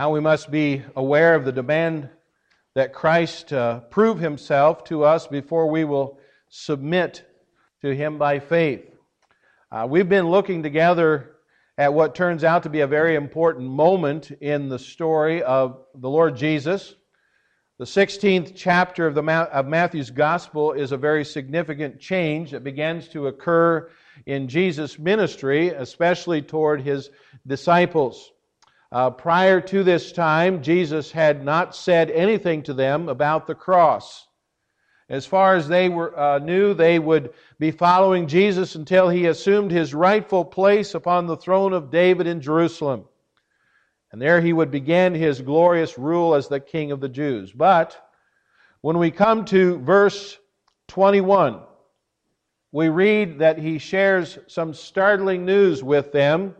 Now we must be aware of the demand that Christ uh, prove himself to us before we will submit to him by faith. Uh, we've been looking together at what turns out to be a very important moment in the story of the Lord Jesus. The 16th chapter of, the, of Matthew's Gospel is a very significant change that begins to occur in Jesus' ministry, especially toward his disciples. Uh, prior to this time, Jesus had not said anything to them about the cross. As far as they were, uh, knew, they would be following Jesus until he assumed his rightful place upon the throne of David in Jerusalem. And there he would begin his glorious rule as the King of the Jews. But when we come to verse 21, we read that he shares some startling news with them.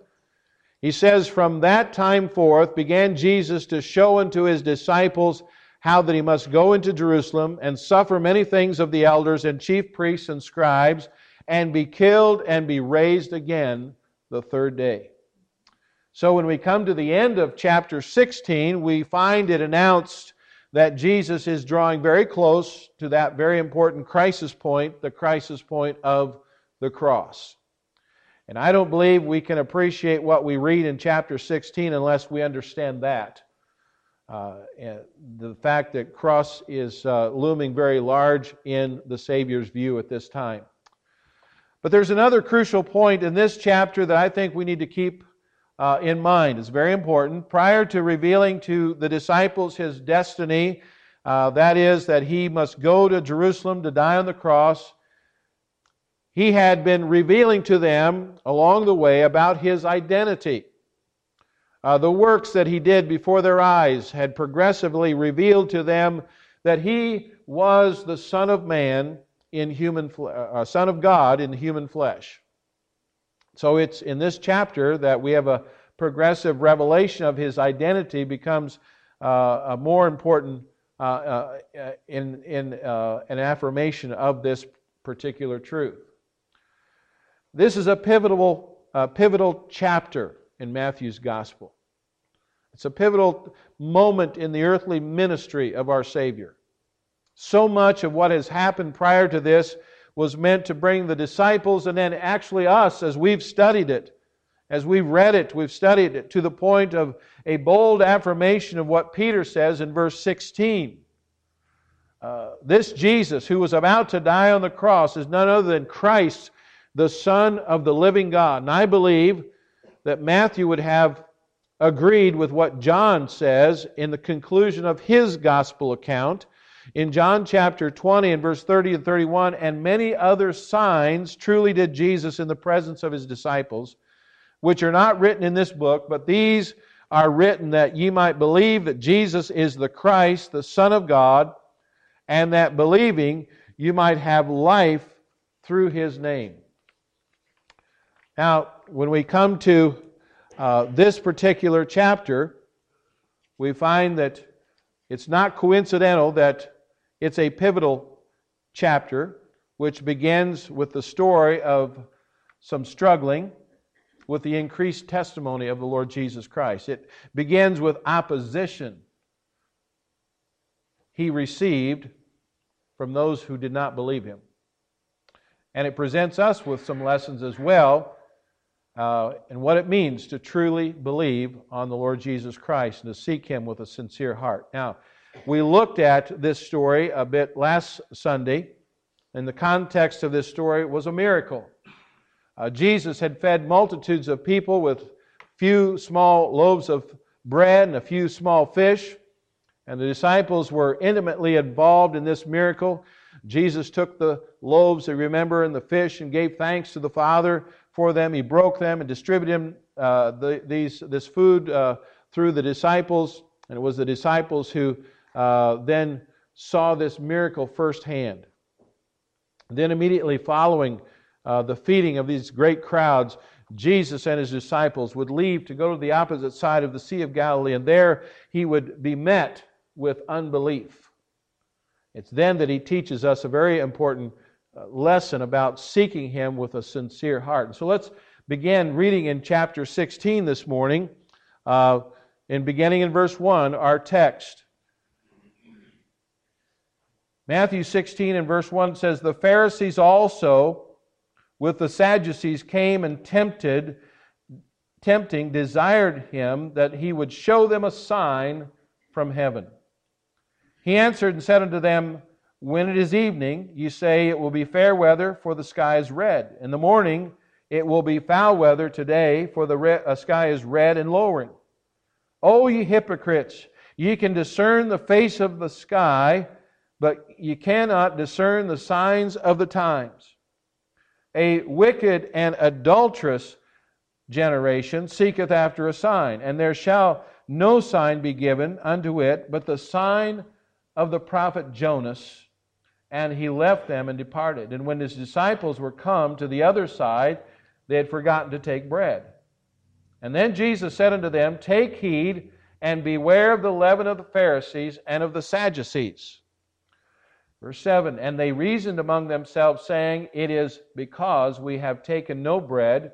He says, From that time forth began Jesus to show unto his disciples how that he must go into Jerusalem and suffer many things of the elders and chief priests and scribes, and be killed and be raised again the third day. So when we come to the end of chapter 16, we find it announced that Jesus is drawing very close to that very important crisis point, the crisis point of the cross. And I don't believe we can appreciate what we read in chapter 16 unless we understand that. Uh, the fact that cross is uh, looming very large in the Savior's view at this time. But there's another crucial point in this chapter that I think we need to keep uh, in mind. It's very important. Prior to revealing to the disciples his destiny, uh, that is, that he must go to Jerusalem to die on the cross, he had been revealing to them along the way about his identity. Uh, the works that he did before their eyes had progressively revealed to them that he was the Son of Man in human, uh, uh, Son of God in human flesh. So it's in this chapter that we have a progressive revelation of his identity becomes uh, a more important uh, uh, in, in an affirmation of this particular truth. This is a pivotal, pivotal chapter in Matthew's gospel. It's a pivotal moment in the earthly ministry of our Savior. So much of what has happened prior to this was meant to bring the disciples and then actually us, as we've studied it, as we've read it, we've studied it, to the point of a bold affirmation of what Peter says in verse 16. Uh, this Jesus, who was about to die on the cross, is none other than Christ, the Son of the living God. And I believe that Matthew would have agreed with what John says in the conclusion of his gospel account in John chapter 20 and verse 30 and 31, and many other signs truly did Jesus in the presence of his disciples, which are not written in this book, but these are written that ye might believe that Jesus is the Christ, the Son of God, and that believing you might have life through his name. Now, when we come to uh, this particular chapter, we find that it's not coincidental that it's a pivotal chapter which begins with the story of some struggling with the increased testimony of the Lord Jesus Christ. It begins with opposition he received from those who did not believe him. And it presents us with some lessons as well uh, and what it means to truly believe on the Lord Jesus Christ and to seek him with a sincere heart. Now, we looked at this story a bit last Sunday, and the context of this story was a miracle. Uh, Jesus had fed multitudes of people with few small loaves of bread and a few small fish, and the disciples were intimately involved in this miracle. Jesus took the loaves, you remember, and the fish and gave thanks to the Father for them. He broke them and distributed uh, the, these, this food uh, through the disciples, and it was the disciples who uh, then saw this miracle firsthand. Then, immediately following uh, the feeding of these great crowds, Jesus and his disciples would leave to go to the opposite side of the Sea of Galilee, and there he would be met with unbelief. It's then that he teaches us a very important lesson about seeking him with a sincere heart. so let's begin reading in chapter 16 this morning. Uh, in beginning in verse 1, our text. Matthew 16 and verse 1 says, The Pharisees also with the Sadducees came and tempted, tempting, desired him that he would show them a sign from heaven. He answered and said unto them, When it is evening, you say it will be fair weather, for the sky is red. In the morning, it will be foul weather today, for the re- uh, sky is red and lowering. O ye hypocrites, ye can discern the face of the sky, but ye cannot discern the signs of the times. A wicked and adulterous generation seeketh after a sign, and there shall no sign be given unto it but the sign of the prophet Jonas. And he left them and departed. And when his disciples were come to the other side, they had forgotten to take bread. And then Jesus said unto them, Take heed and beware of the leaven of the Pharisees and of the Sadducees. Verse 7 And they reasoned among themselves, saying, It is because we have taken no bread.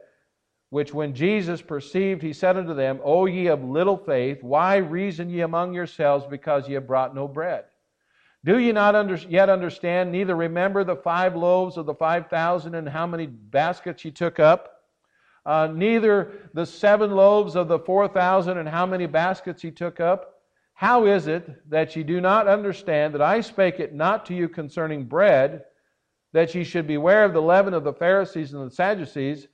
Which when Jesus perceived, he said unto them, O ye of little faith, why reason ye among yourselves because ye have brought no bread? Do ye not under, yet understand, neither remember the five loaves of the five thousand and how many baskets ye took up? Uh, neither the seven loaves of the four thousand and how many baskets ye took up? How is it that ye do not understand that I spake it not to you concerning bread, that ye should beware of the leaven of the Pharisees and the Sadducees?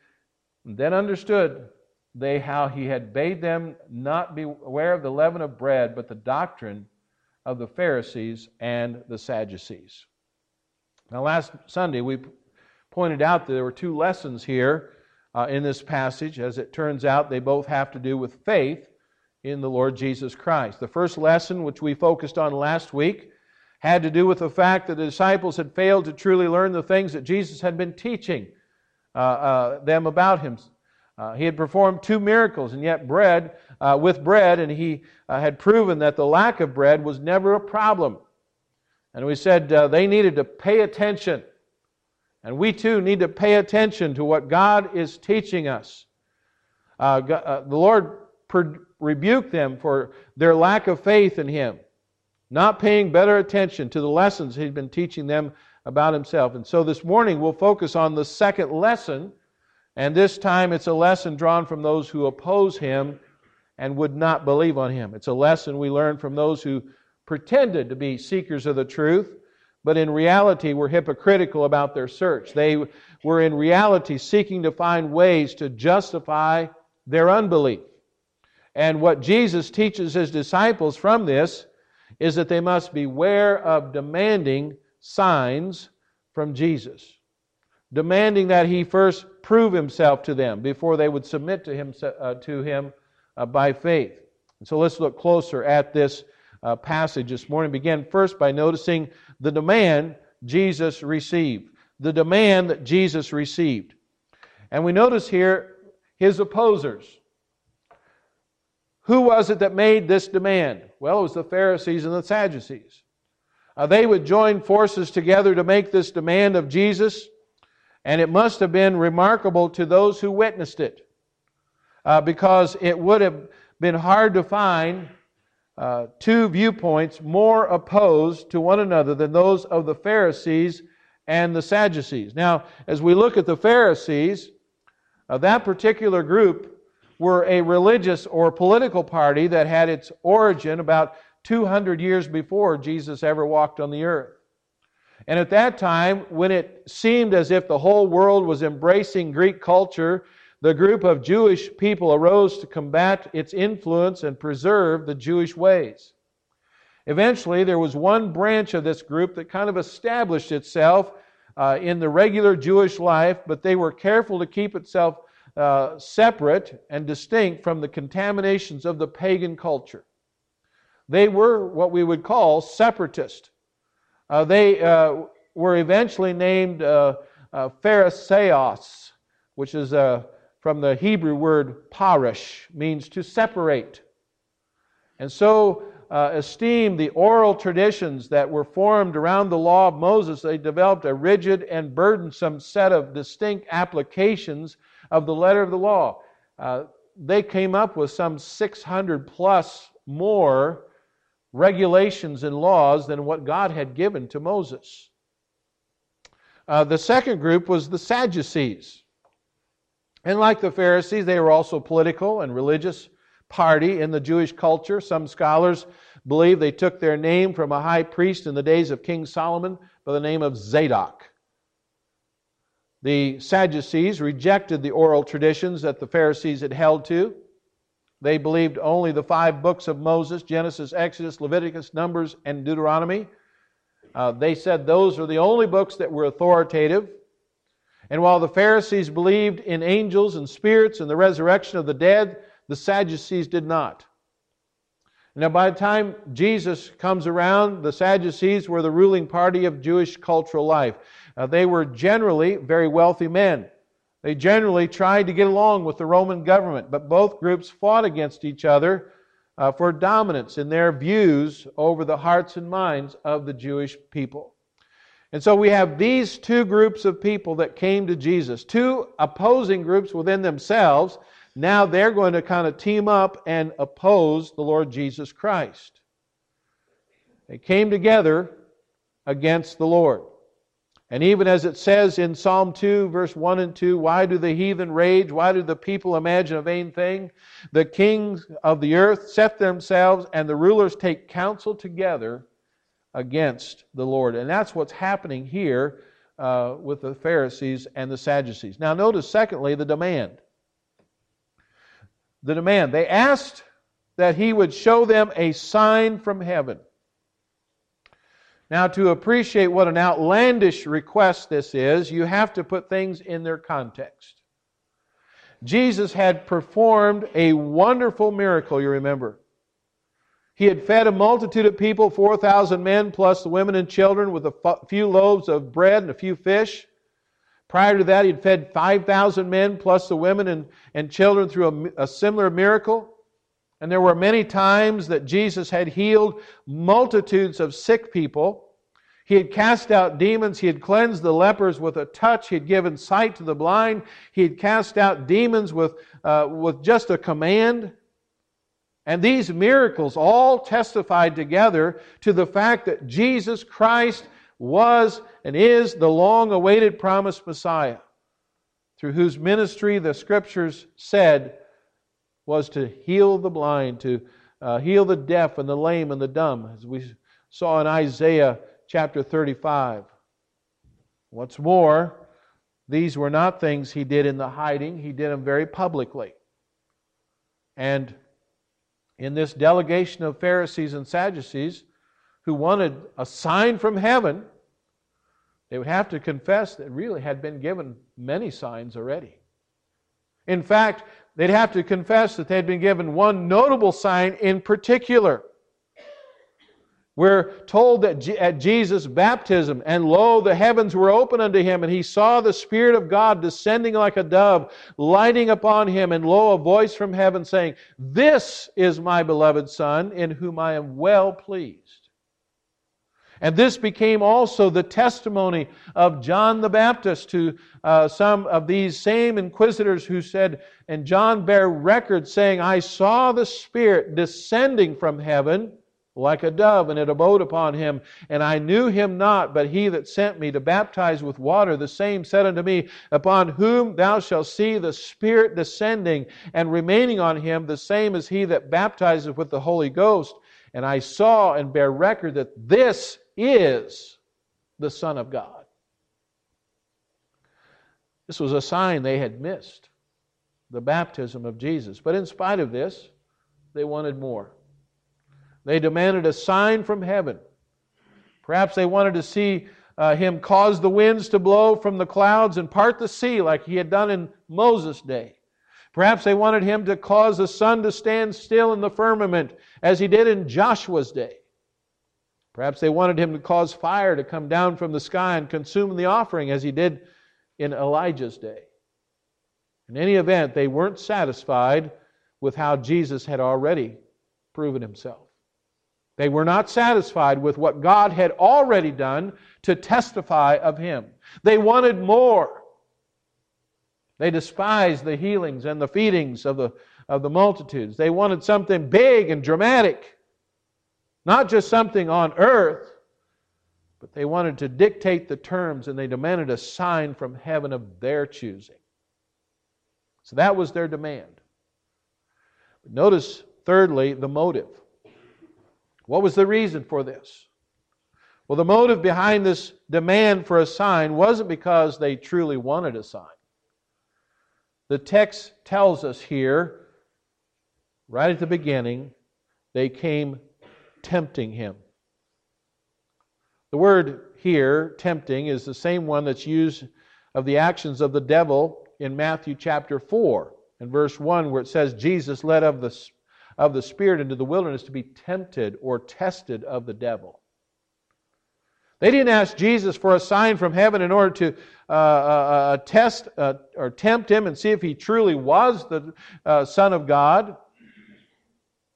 And then understood they how he had bade them not beware of the leaven of bread, but the doctrine of the Pharisees and the Sadducees. Now, last Sunday we pointed out that there were two lessons here uh, in this passage. As it turns out, they both have to do with faith in the Lord Jesus Christ. The first lesson, which we focused on last week, had to do with the fact that the disciples had failed to truly learn the things that Jesus had been teaching uh, uh, them about him. Uh, he had performed two miracles, and yet bread uh, with bread, and he uh, had proven that the lack of bread was never a problem. And we said uh, they needed to pay attention. And we too need to pay attention to what God is teaching us. God, the Lord rebuked them for their lack of faith in him, not paying better attention to the lessons he'd been teaching them about himself. And so this morning we'll focus on the second lesson, and this time it's a lesson drawn from those who oppose him and would not believe on him. It's a lesson we learn from those who pretended to be seekers of the truth, but in reality were hypocritical about their search. They were in reality seeking to find ways to justify their unbelief. And what Jesus teaches his disciples from this is that they must beware of demanding signs from Jesus, demanding that he first prove himself to them before they would submit to him, uh, to him uh, by faith. And so let's look closer at this uh, passage this morning. Begin first by noticing the demand Jesus received. The demand that Jesus received. And we notice here his opposers. Who was it that made this demand? Well, it was the Pharisees and the Sadducees. Uh, they would join forces together to make this demand of Jesus, and it must have been remarkable to those who witnessed it, uh, because it would have been hard to find uh, two viewpoints more opposed to one another than those of the Pharisees and the Sadducees. Now, as we look at the Pharisees, uh, that particular group were a religious or political party that had its origin about 200 years before Jesus ever walked on the earth. And at that time, when it seemed as if the whole world was embracing Greek culture, the group of Jewish people arose to combat its influence and preserve the Jewish ways. Eventually, there was one branch of this group that kind of established itself uh, in the regular Jewish life, but they were careful to keep itself uh, separate and distinct from the contaminations of the pagan culture. They were what we would call separatist. Uh, they uh, were eventually named uh, uh Phariseos, which is uh, from the Hebrew word parash, means to separate. And so uh, esteemed the oral traditions that were formed around the law of Moses, they developed a rigid and burdensome set of distinct applications of the letter of the law. They came up with some 600 plus more regulations and laws than what God had given to Moses. Uh, the second group was the Sadducees. And like the Pharisees, they were also political and religious party in the Jewish culture. Some scholars believe they took their name from a high priest in the days of King Solomon by the name of Zadok. The Sadducees rejected the oral traditions that the Pharisees had held to. They believed only the five books of Moses Genesis, Exodus, Leviticus, Numbers, and Deuteronomy. Uh, they said those are the only books that were authoritative. And while the Pharisees believed in angels and spirits and the resurrection of the dead, the Sadducees did not. Now, by the time Jesus comes around, the Sadducees were the ruling party of Jewish cultural life. Uh, they were generally very wealthy men. They generally tried to get along with the Roman government, but both groups fought against each other uh, for dominance in their views over the hearts and minds of the Jewish people. And so we have these two groups of people that came to Jesus, two opposing groups within themselves. Now they're going to kind of team up and oppose the Lord Jesus Christ. They came together against the Lord. And even as it says in Psalm 2, verse 1 and 2, why do the heathen rage? Why do the people imagine a vain thing? The kings of the earth set themselves, and the rulers take counsel together against the Lord. And that's what's happening here uh, with the Pharisees and the Sadducees. Now, notice, secondly, the demand. The demand. They asked that he would show them a sign from heaven. Now, to appreciate what an outlandish request this is, you have to put things in their context. Jesus had performed a wonderful miracle, you remember. He had fed a multitude of people, 4,000 men, plus the women and children, with a few loaves of bread and a few fish. Prior to that, he had fed 5,000 men, plus the women and, and children, through a, a similar miracle. And there were many times that Jesus had healed multitudes of sick people. He had cast out demons. He had cleansed the lepers with a touch. He had given sight to the blind. He had cast out demons with, uh, with just a command. And these miracles all testified together to the fact that Jesus Christ was and is the long awaited promised Messiah, through whose ministry the scriptures said was to heal the blind, to uh, heal the deaf and the lame and the dumb, as we saw in Isaiah chapter 35. What's more, these were not things he did in the hiding, he did them very publicly. And in this delegation of Pharisees and Sadducees who wanted a sign from heaven, they would have to confess that really had been given many signs already. In fact, they'd have to confess that they'd been given one notable sign in particular. We're told that at Jesus' baptism, and lo, the heavens were open unto him, and he saw the Spirit of God descending like a dove, lighting upon him, and lo, a voice from heaven saying, This is my beloved Son, in whom I am well pleased. And this became also the testimony of John the Baptist to uh, some of these same inquisitors who said, and John bare record saying, I saw the Spirit descending from heaven like a dove, and it abode upon him. And I knew him not, but he that sent me to baptize with water, the same said unto me, Upon whom thou shalt see the Spirit descending and remaining on him, the same as he that baptizeth with the Holy Ghost. And I saw and bear record that this is the Son of God. This was a sign they had missed the baptism of Jesus. But in spite of this, they wanted more. They demanded a sign from heaven. Perhaps they wanted to see uh, him cause the winds to blow from the clouds and part the sea like he had done in Moses' day. Perhaps they wanted him to cause the sun to stand still in the firmament as he did in Joshua's day. Perhaps they wanted him to cause fire to come down from the sky and consume the offering as he did in Elijah's day. In any event, they weren't satisfied with how Jesus had already proven himself. They were not satisfied with what God had already done to testify of him. They wanted more. They despised the healings and the feedings of the, of the multitudes. They wanted something big and dramatic, not just something on earth, but they wanted to dictate the terms and they demanded a sign from heaven of their choosing. So that was their demand. But notice, thirdly, the motive. What was the reason for this? Well, the motive behind this demand for a sign wasn't because they truly wanted a sign. The text tells us here, right at the beginning, they came tempting him. The word here, tempting, is the same one that's used of the actions of the devil in Matthew chapter 4 and verse 1, where it says, Jesus led of the, of the Spirit into the wilderness to be tempted or tested of the devil. They didn't ask Jesus for a sign from heaven in order to uh, uh, uh, test uh, or tempt him and see if he truly was the uh, Son of God,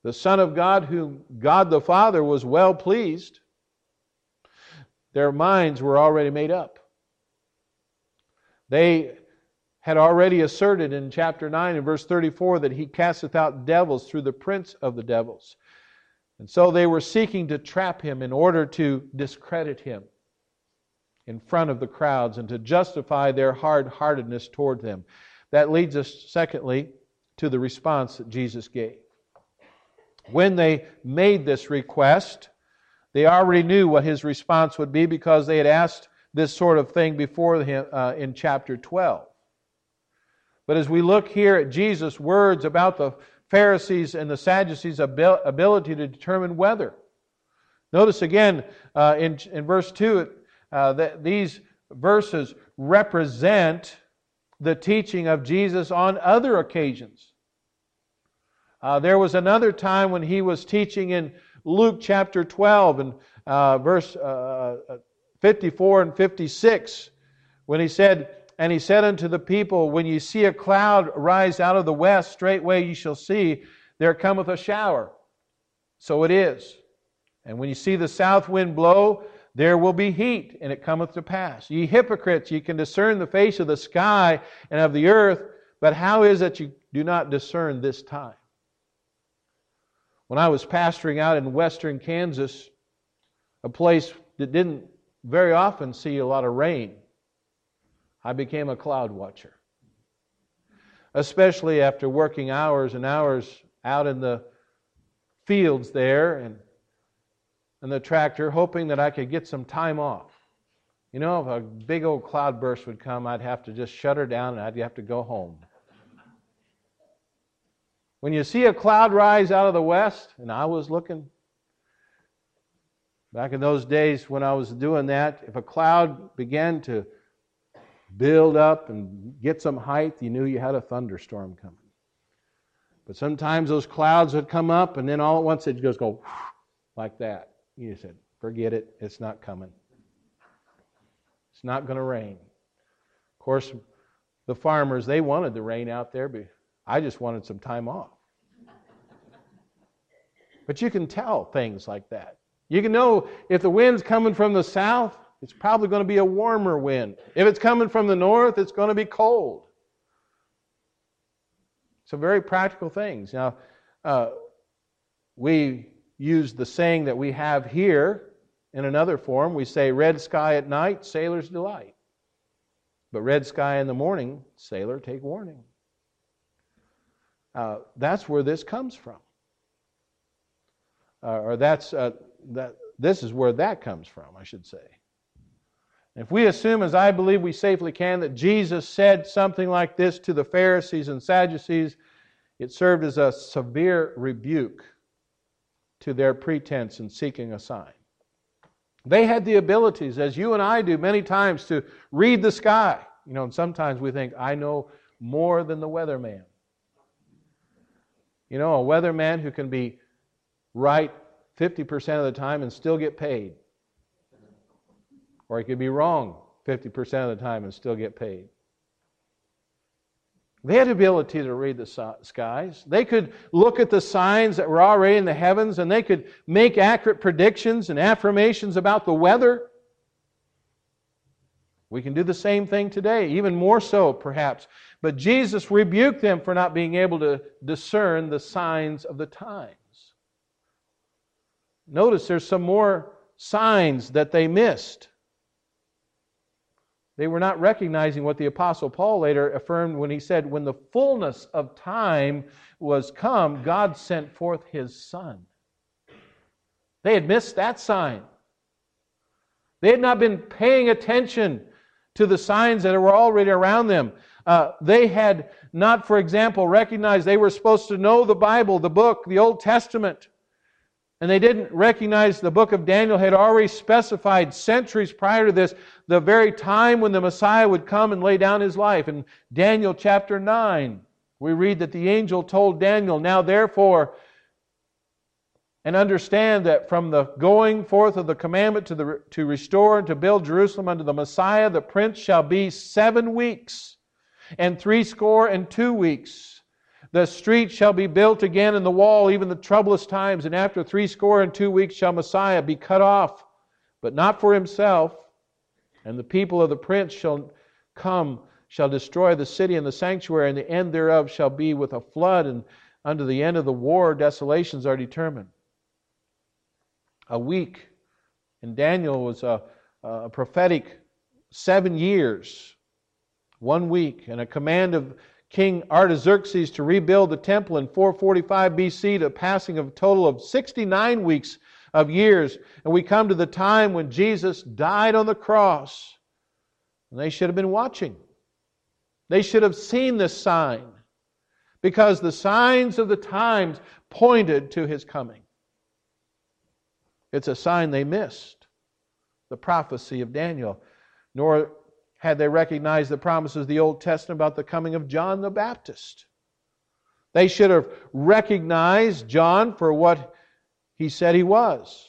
the Son of God whom God the Father was well pleased. Their minds were already made up. They had already asserted in chapter 9 and verse 34 that he casteth out devils through the prince of the devils. And so they were seeking to trap him in order to discredit him in front of the crowds and to justify their hard heartedness toward them. That leads us, secondly, to the response that Jesus gave. When they made this request, they already knew what his response would be because they had asked this sort of thing before him uh, in chapter 12. But as we look here at Jesus' words about the Pharisees and the Sadducees' ability to determine weather. Notice again uh, in, in verse 2 uh, that these verses represent the teaching of Jesus on other occasions. Uh, there was another time when he was teaching in Luke chapter 12 and uh, verse uh, uh, 54 and 56 when he said, and he said unto the people, When ye see a cloud rise out of the west, straightway ye shall see there cometh a shower. So it is. And when you see the south wind blow, there will be heat, and it cometh to pass. Ye hypocrites, ye can discern the face of the sky and of the earth, but how is it you do not discern this time? When I was pastoring out in western Kansas, a place that didn't very often see a lot of rain, I became a cloud watcher. Especially after working hours and hours out in the fields there and, and the tractor, hoping that I could get some time off. You know, if a big old cloud burst would come, I'd have to just shut her down and I'd have to go home. When you see a cloud rise out of the west, and I was looking back in those days when I was doing that, if a cloud began to build up and get some height, you knew you had a thunderstorm coming. But sometimes those clouds would come up, and then all at once it just go like that. You said, forget it, it's not coming. It's not going to rain. Of course, the farmers, they wanted the rain out there, I just wanted some time off. But you can tell things like that. You can know if the wind's coming from the south, it's probably going to be a warmer wind. If it's coming from the north, it's going to be cold. So, very practical things. Now, uh, we use the saying that we have here in another form. We say, red sky at night, sailor's delight. But red sky in the morning, sailor, take warning. Uh, that's where this comes from. Uh, or that's, uh, that, this is where that comes from, I should say. If we assume, as I believe we safely can, that Jesus said something like this to the Pharisees and Sadducees, it served as a severe rebuke to their pretense in seeking a sign. They had the abilities, as you and I do many times, to read the sky. You know, and sometimes we think, I know more than the weatherman. You know, a weatherman who can be right 50% of the time and still get paid. Or he could be wrong 50% of the time and still get paid. They had the ability to read the skies. They could look at the signs that were already in the heavens and they could make accurate predictions and affirmations about the weather. We can do the same thing today, even more so perhaps. But Jesus rebuked them for not being able to discern the signs of the times. Notice there's some more signs that they missed. They were not recognizing what the Apostle Paul later affirmed when he said, When the fullness of time was come, God sent forth his Son. They had missed that sign. They had not been paying attention to the signs that were already around them. Uh, they had not, for example, recognized they were supposed to know the Bible, the book, the Old Testament. And they didn't recognize the book of Daniel had already specified centuries prior to this the very time when the Messiah would come and lay down his life. In Daniel chapter 9, we read that the angel told Daniel, Now therefore, and understand that from the going forth of the commandment to, the, to restore and to build Jerusalem unto the Messiah, the prince shall be seven weeks and threescore and two weeks. The street shall be built again, and the wall, even the troublous times. And after threescore and two weeks shall Messiah be cut off, but not for himself. And the people of the prince shall come, shall destroy the city and the sanctuary, and the end thereof shall be with a flood, and unto the end of the war desolations are determined. A week. And Daniel was a, a prophetic seven years, one week, and a command of King Artaxerxes to rebuild the temple in 445 BC to a passing of a total of 69 weeks of years. And we come to the time when Jesus died on the cross. And they should have been watching. They should have seen this sign because the signs of the times pointed to his coming. It's a sign they missed the prophecy of Daniel, nor had they recognized the promises of the Old Testament about the coming of John the Baptist. They should have recognized John for what he said he was.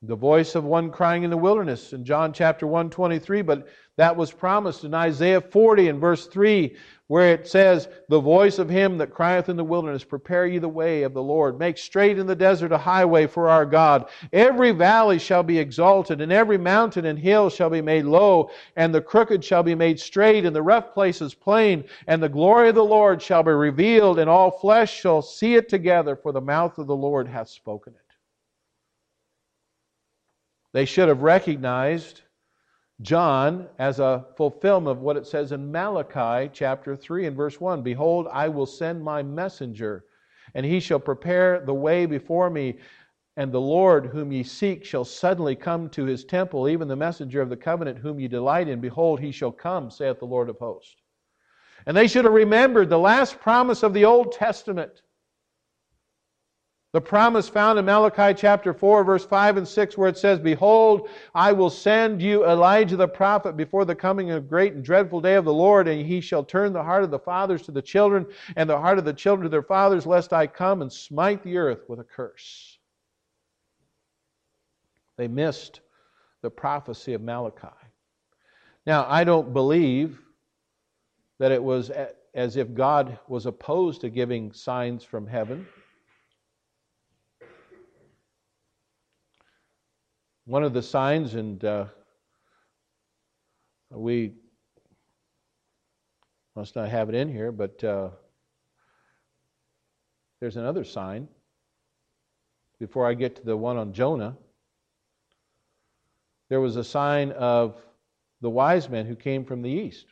The voice of one crying in the wilderness in John chapter 123, but that was promised in Isaiah 40 and verse 3 where it says, The voice of him that crieth in the wilderness, Prepare ye the way of the Lord. Make straight in the desert a highway for our God. Every valley shall be exalted, and every mountain and hill shall be made low, and the crooked shall be made straight, and the rough places plain, and the glory of the Lord shall be revealed, and all flesh shall see it together, for the mouth of the Lord hath spoken it. They should have recognized John as a fulfillment of what it says in Malachi chapter 3 and verse 1 Behold, I will send my messenger, and he shall prepare the way before me. And the Lord whom ye seek shall suddenly come to his temple, even the messenger of the covenant whom ye delight in. Behold, he shall come, saith the Lord of hosts. And they should have remembered the last promise of the Old Testament the promise found in Malachi chapter 4, verse 5 and 6, where it says, Behold, I will send you Elijah the prophet before the coming of great and dreadful day of the Lord, and he shall turn the heart of the fathers to the children, and the heart of the children to their fathers, lest I come and smite the earth with a curse. They missed the prophecy of Malachi. Now, I don't believe that it was as if God was opposed to giving signs from heaven. One of the signs, and uh, we must not have it in here, but uh, there's another sign. Before I get to the one on Jonah, there was a sign of the wise men who came from the east,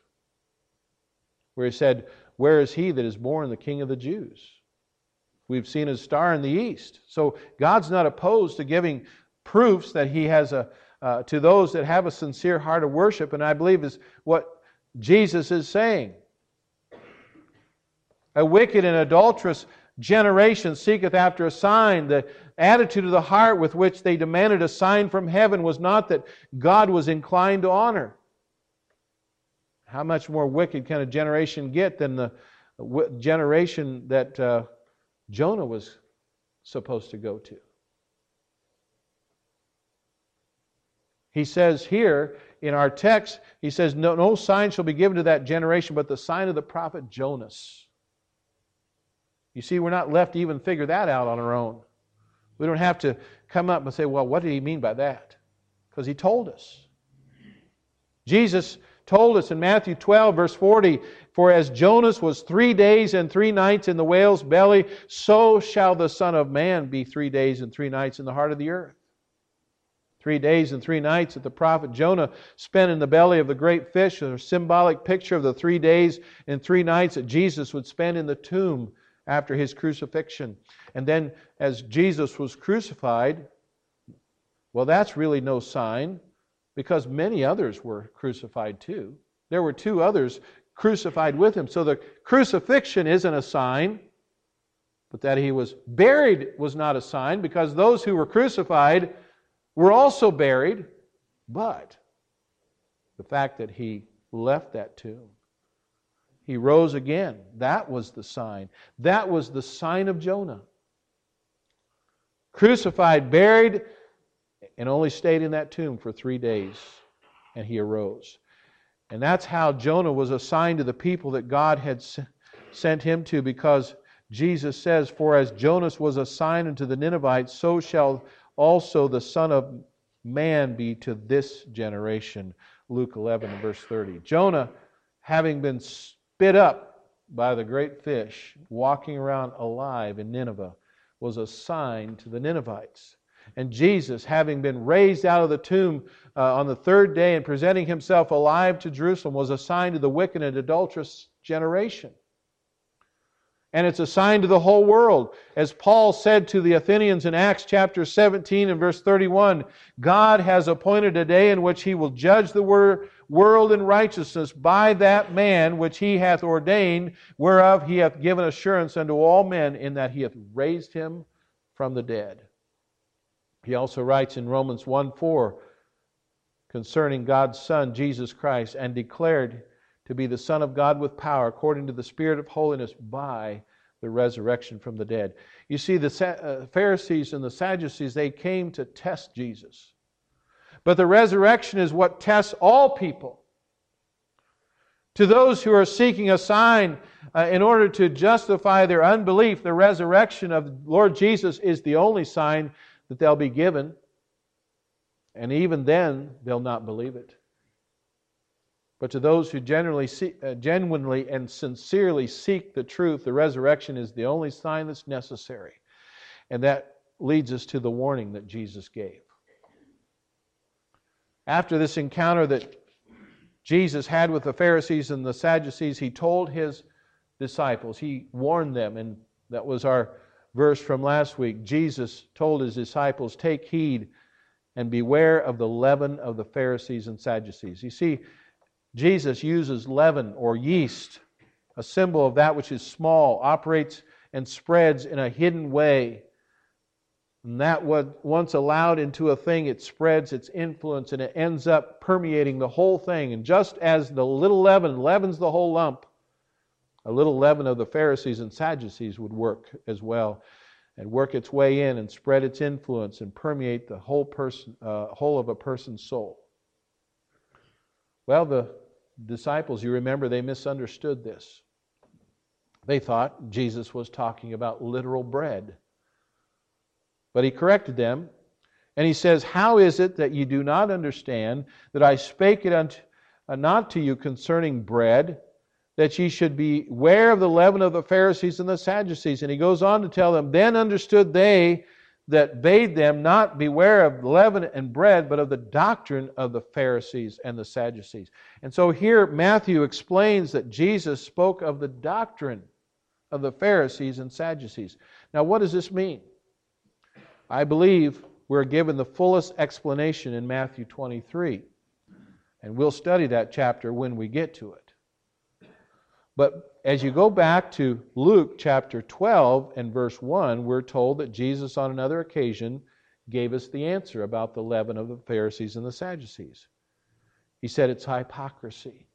where he said, Where is he that is born the king of the Jews? We've seen his star in the east. So God's not opposed to giving proofs that he has a, uh, to those that have a sincere heart of worship, and I believe is what Jesus is saying. A wicked and adulterous generation seeketh after a sign. The attitude of the heart with which they demanded a sign from heaven was not that God was inclined to honor. How much more wicked can a generation get than the generation that uh, Jonah was supposed to go to? He says here in our text, he says, no, no sign shall be given to that generation but the sign of the prophet Jonas. You see, we're not left to even figure that out on our own. We don't have to come up and say, well, what did he mean by that? Because he told us. Jesus told us in Matthew 12, verse 40 For as Jonas was three days and three nights in the whale's belly, so shall the Son of Man be three days and three nights in the heart of the earth. Three days and three nights that the prophet Jonah spent in the belly of the great fish, a symbolic picture of the three days and three nights that Jesus would spend in the tomb after his crucifixion. And then, as Jesus was crucified, well, that's really no sign because many others were crucified too. There were two others crucified with him. So the crucifixion isn't a sign, but that he was buried was not a sign because those who were crucified were also buried. But the fact that he left that tomb, he rose again, that was the sign. That was the sign of Jonah. Crucified, buried, and only stayed in that tomb for three days, and he arose. And that's how Jonah was assigned to the people that God had sent him to, because Jesus says, For as Jonas was assigned unto the Ninevites, so shall also the Son of Man be to this generation. Luke 11, verse 30. Jonah, having been spit up by the great fish, walking around alive in Nineveh, was a sign to the Ninevites. And Jesus, having been raised out of the tomb uh, on the third day and presenting himself alive to Jerusalem, was a sign to the wicked and adulterous generation. And it's assigned to the whole world. As Paul said to the Athenians in Acts chapter 17 and verse 31, God has appointed a day in which he will judge the world in righteousness by that man which he hath ordained, whereof he hath given assurance unto all men, in that he hath raised him from the dead. He also writes in Romans 1 4 concerning God's Son, Jesus Christ, and declared to be the Son of God with power, according to the Spirit of holiness, by the resurrection from the dead. You see, the uh, Pharisees and the Sadducees, they came to test Jesus. But the resurrection is what tests all people. To those who are seeking a sign uh, in order to justify their unbelief, the resurrection of Lord Jesus is the only sign that they'll be given. And even then, they'll not believe it. But to those who generally see, uh, genuinely and sincerely seek the truth, the resurrection is the only sign that's necessary. And that leads us to the warning that Jesus gave. After this encounter that Jesus had with the Pharisees and the Sadducees, he told his disciples, he warned them, and that was our verse from last week, Jesus told his disciples, Take heed and beware of the leaven of the Pharisees and Sadducees. You see, Jesus uses leaven or yeast, a symbol of that which is small, operates and spreads in a hidden way. And that what once allowed into a thing, it spreads its influence and it ends up permeating the whole thing. And just as the little leaven leavens the whole lump, a little leaven of the Pharisees and Sadducees would work as well and work its way in and spread its influence and permeate the whole person, uh, whole of a person's soul. Well, the disciples, you remember, they misunderstood this. They thought Jesus was talking about literal bread. But he corrected them, and he says, How is it that you do not understand that I spake it unto, uh, not to you concerning bread? that ye should beware of the leaven of the Pharisees and the Sadducees. And he goes on to tell them, Then understood they that bade them not beware of leaven and bread, but of the doctrine of the Pharisees and the Sadducees. And so here Matthew explains that Jesus spoke of the doctrine of the Pharisees and Sadducees. Now, what does this mean? I believe we're given the fullest explanation in Matthew 23. And we'll study that chapter when we get to it. But as you go back to Luke chapter 12 and verse 1, we're told that Jesus, on another occasion, gave us the answer about the leaven of the Pharisees and the Sadducees. He said it's hypocrisy.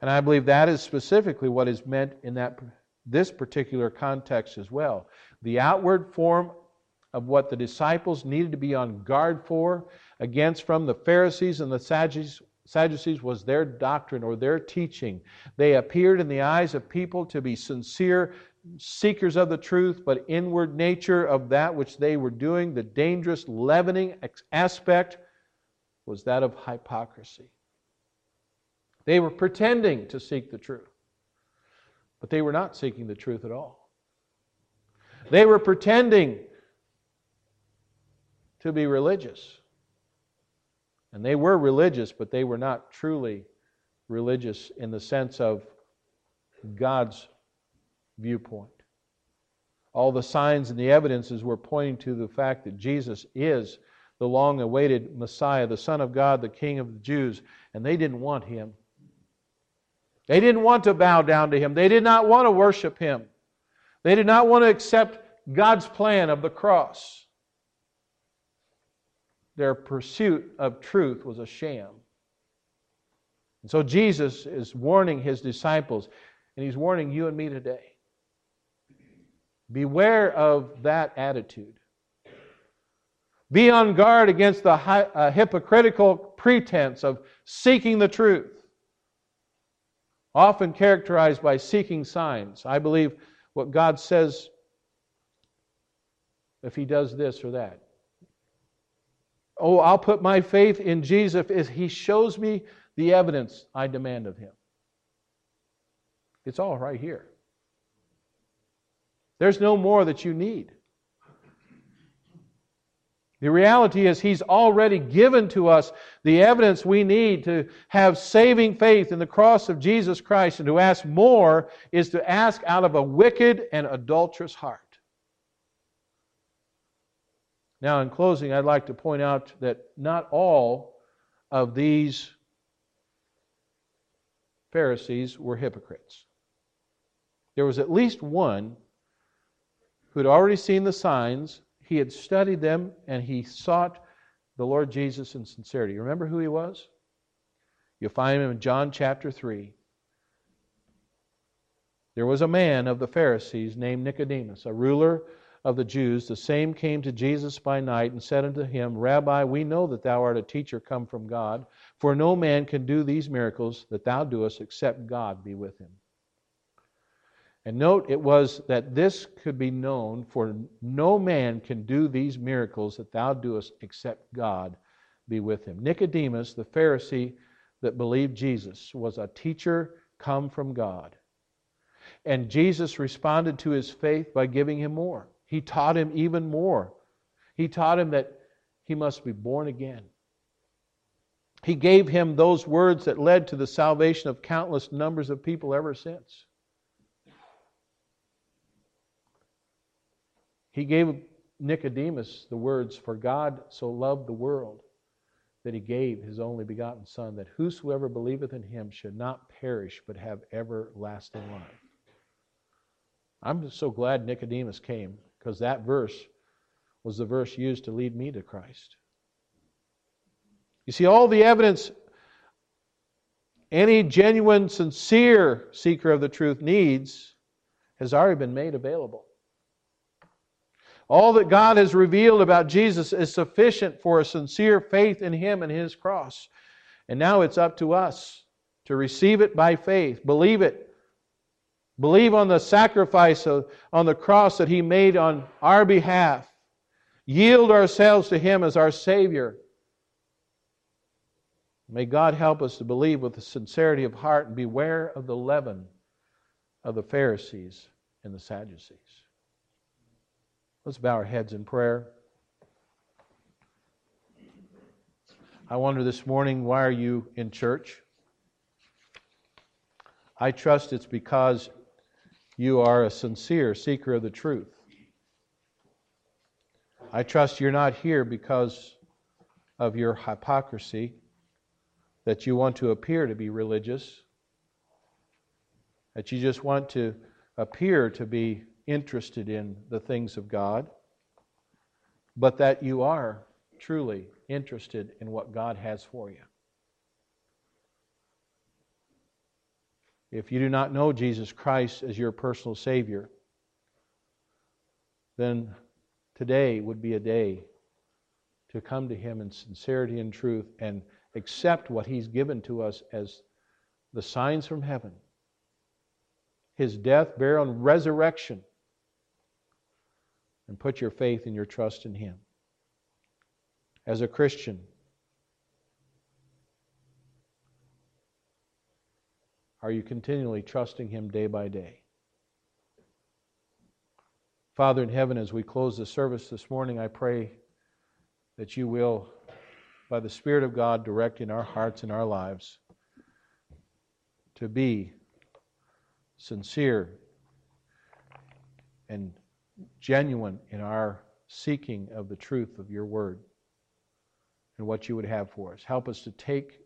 And I believe that is specifically what is meant in that, this particular context as well. The outward form of what the disciples needed to be on guard for against from the Pharisees and the Sadducees Sadducees was their doctrine or their teaching. They appeared in the eyes of people to be sincere seekers of the truth, but inward nature of that which they were doing, the dangerous leavening aspect, was that of hypocrisy. They were pretending to seek the truth, but they were not seeking the truth at all. They were pretending to be religious. And they were religious, but they were not truly religious in the sense of God's viewpoint. All the signs and the evidences were pointing to the fact that Jesus is the long awaited Messiah, the Son of God, the King of the Jews, and they didn't want him. They didn't want to bow down to him. They did not want to worship him. They did not want to accept God's plan of the cross. Their pursuit of truth was a sham. And so Jesus is warning his disciples, and he's warning you and me today. Beware of that attitude. Be on guard against the uh, hypocritical pretense of seeking the truth, often characterized by seeking signs. I believe what God says if He does this or that. Oh, I'll put my faith in Jesus if He shows me the evidence I demand of Him. It's all right here. There's no more that you need. The reality is, He's already given to us the evidence we need to have saving faith in the cross of Jesus Christ. And to ask more is to ask out of a wicked and adulterous heart. Now, in closing, I'd like to point out that not all of these Pharisees were hypocrites. There was at least one who had already seen the signs he had studied them and he sought the Lord Jesus in sincerity. Remember who he was? You'll find him in John chapter 3. There was a man of the Pharisees named Nicodemus, a ruler of the Jews. The same came to Jesus by night and said unto him, Rabbi, we know that thou art a teacher come from God, for no man can do these miracles that thou doest except God be with him. And note it was that this could be known, for no man can do these miracles that thou doest except God be with him. Nicodemus, the Pharisee that believed Jesus, was a teacher come from God. And Jesus responded to his faith by giving him more. He taught him even more. He taught him that he must be born again. He gave him those words that led to the salvation of countless numbers of people ever since. He gave Nicodemus the words, For God so loved the world that he gave his only begotten Son, that whosoever believeth in him should not perish, but have everlasting life. I'm so glad Nicodemus came, because that verse was the verse used to lead me to Christ. You see, all the evidence any genuine, sincere seeker of the truth needs has already been made available. All that God has revealed about Jesus is sufficient for a sincere faith in Him and His cross. And now it's up to us to receive it by faith, believe it. Believe on the sacrifice of, on the cross that He made on our behalf. Yield ourselves to Him as our Savior. May God help us to believe with the sincerity of heart and beware of the leaven of the Pharisees and the Sadducees. Let's bow our heads in prayer. I wonder this morning, why are you in church? I trust it's because you are a sincere seeker of the truth. I trust you're not here because of your hypocrisy, that you want to appear to be religious, that you just want to appear to be interested in the things of God, but that you are truly interested in what God has for you. If you do not know Jesus Christ as your personal Savior, then today would be a day to come to Him in sincerity and truth and accept what He's given to us as the signs from heaven His death, burial, and resurrection and put your faith and your trust in Him. As a Christian, Are you continually trusting Him day by day? Father in heaven, as we close the service this morning, I pray that you will, by the Spirit of God, direct in our hearts and our lives to be sincere and genuine in our seeking of the truth of your word and what you would have for us. Help us to take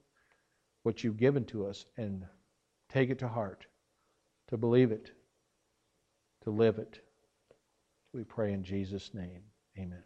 what you've given to us and take it to heart, to believe it, to live it. We pray in Jesus' name. Amen.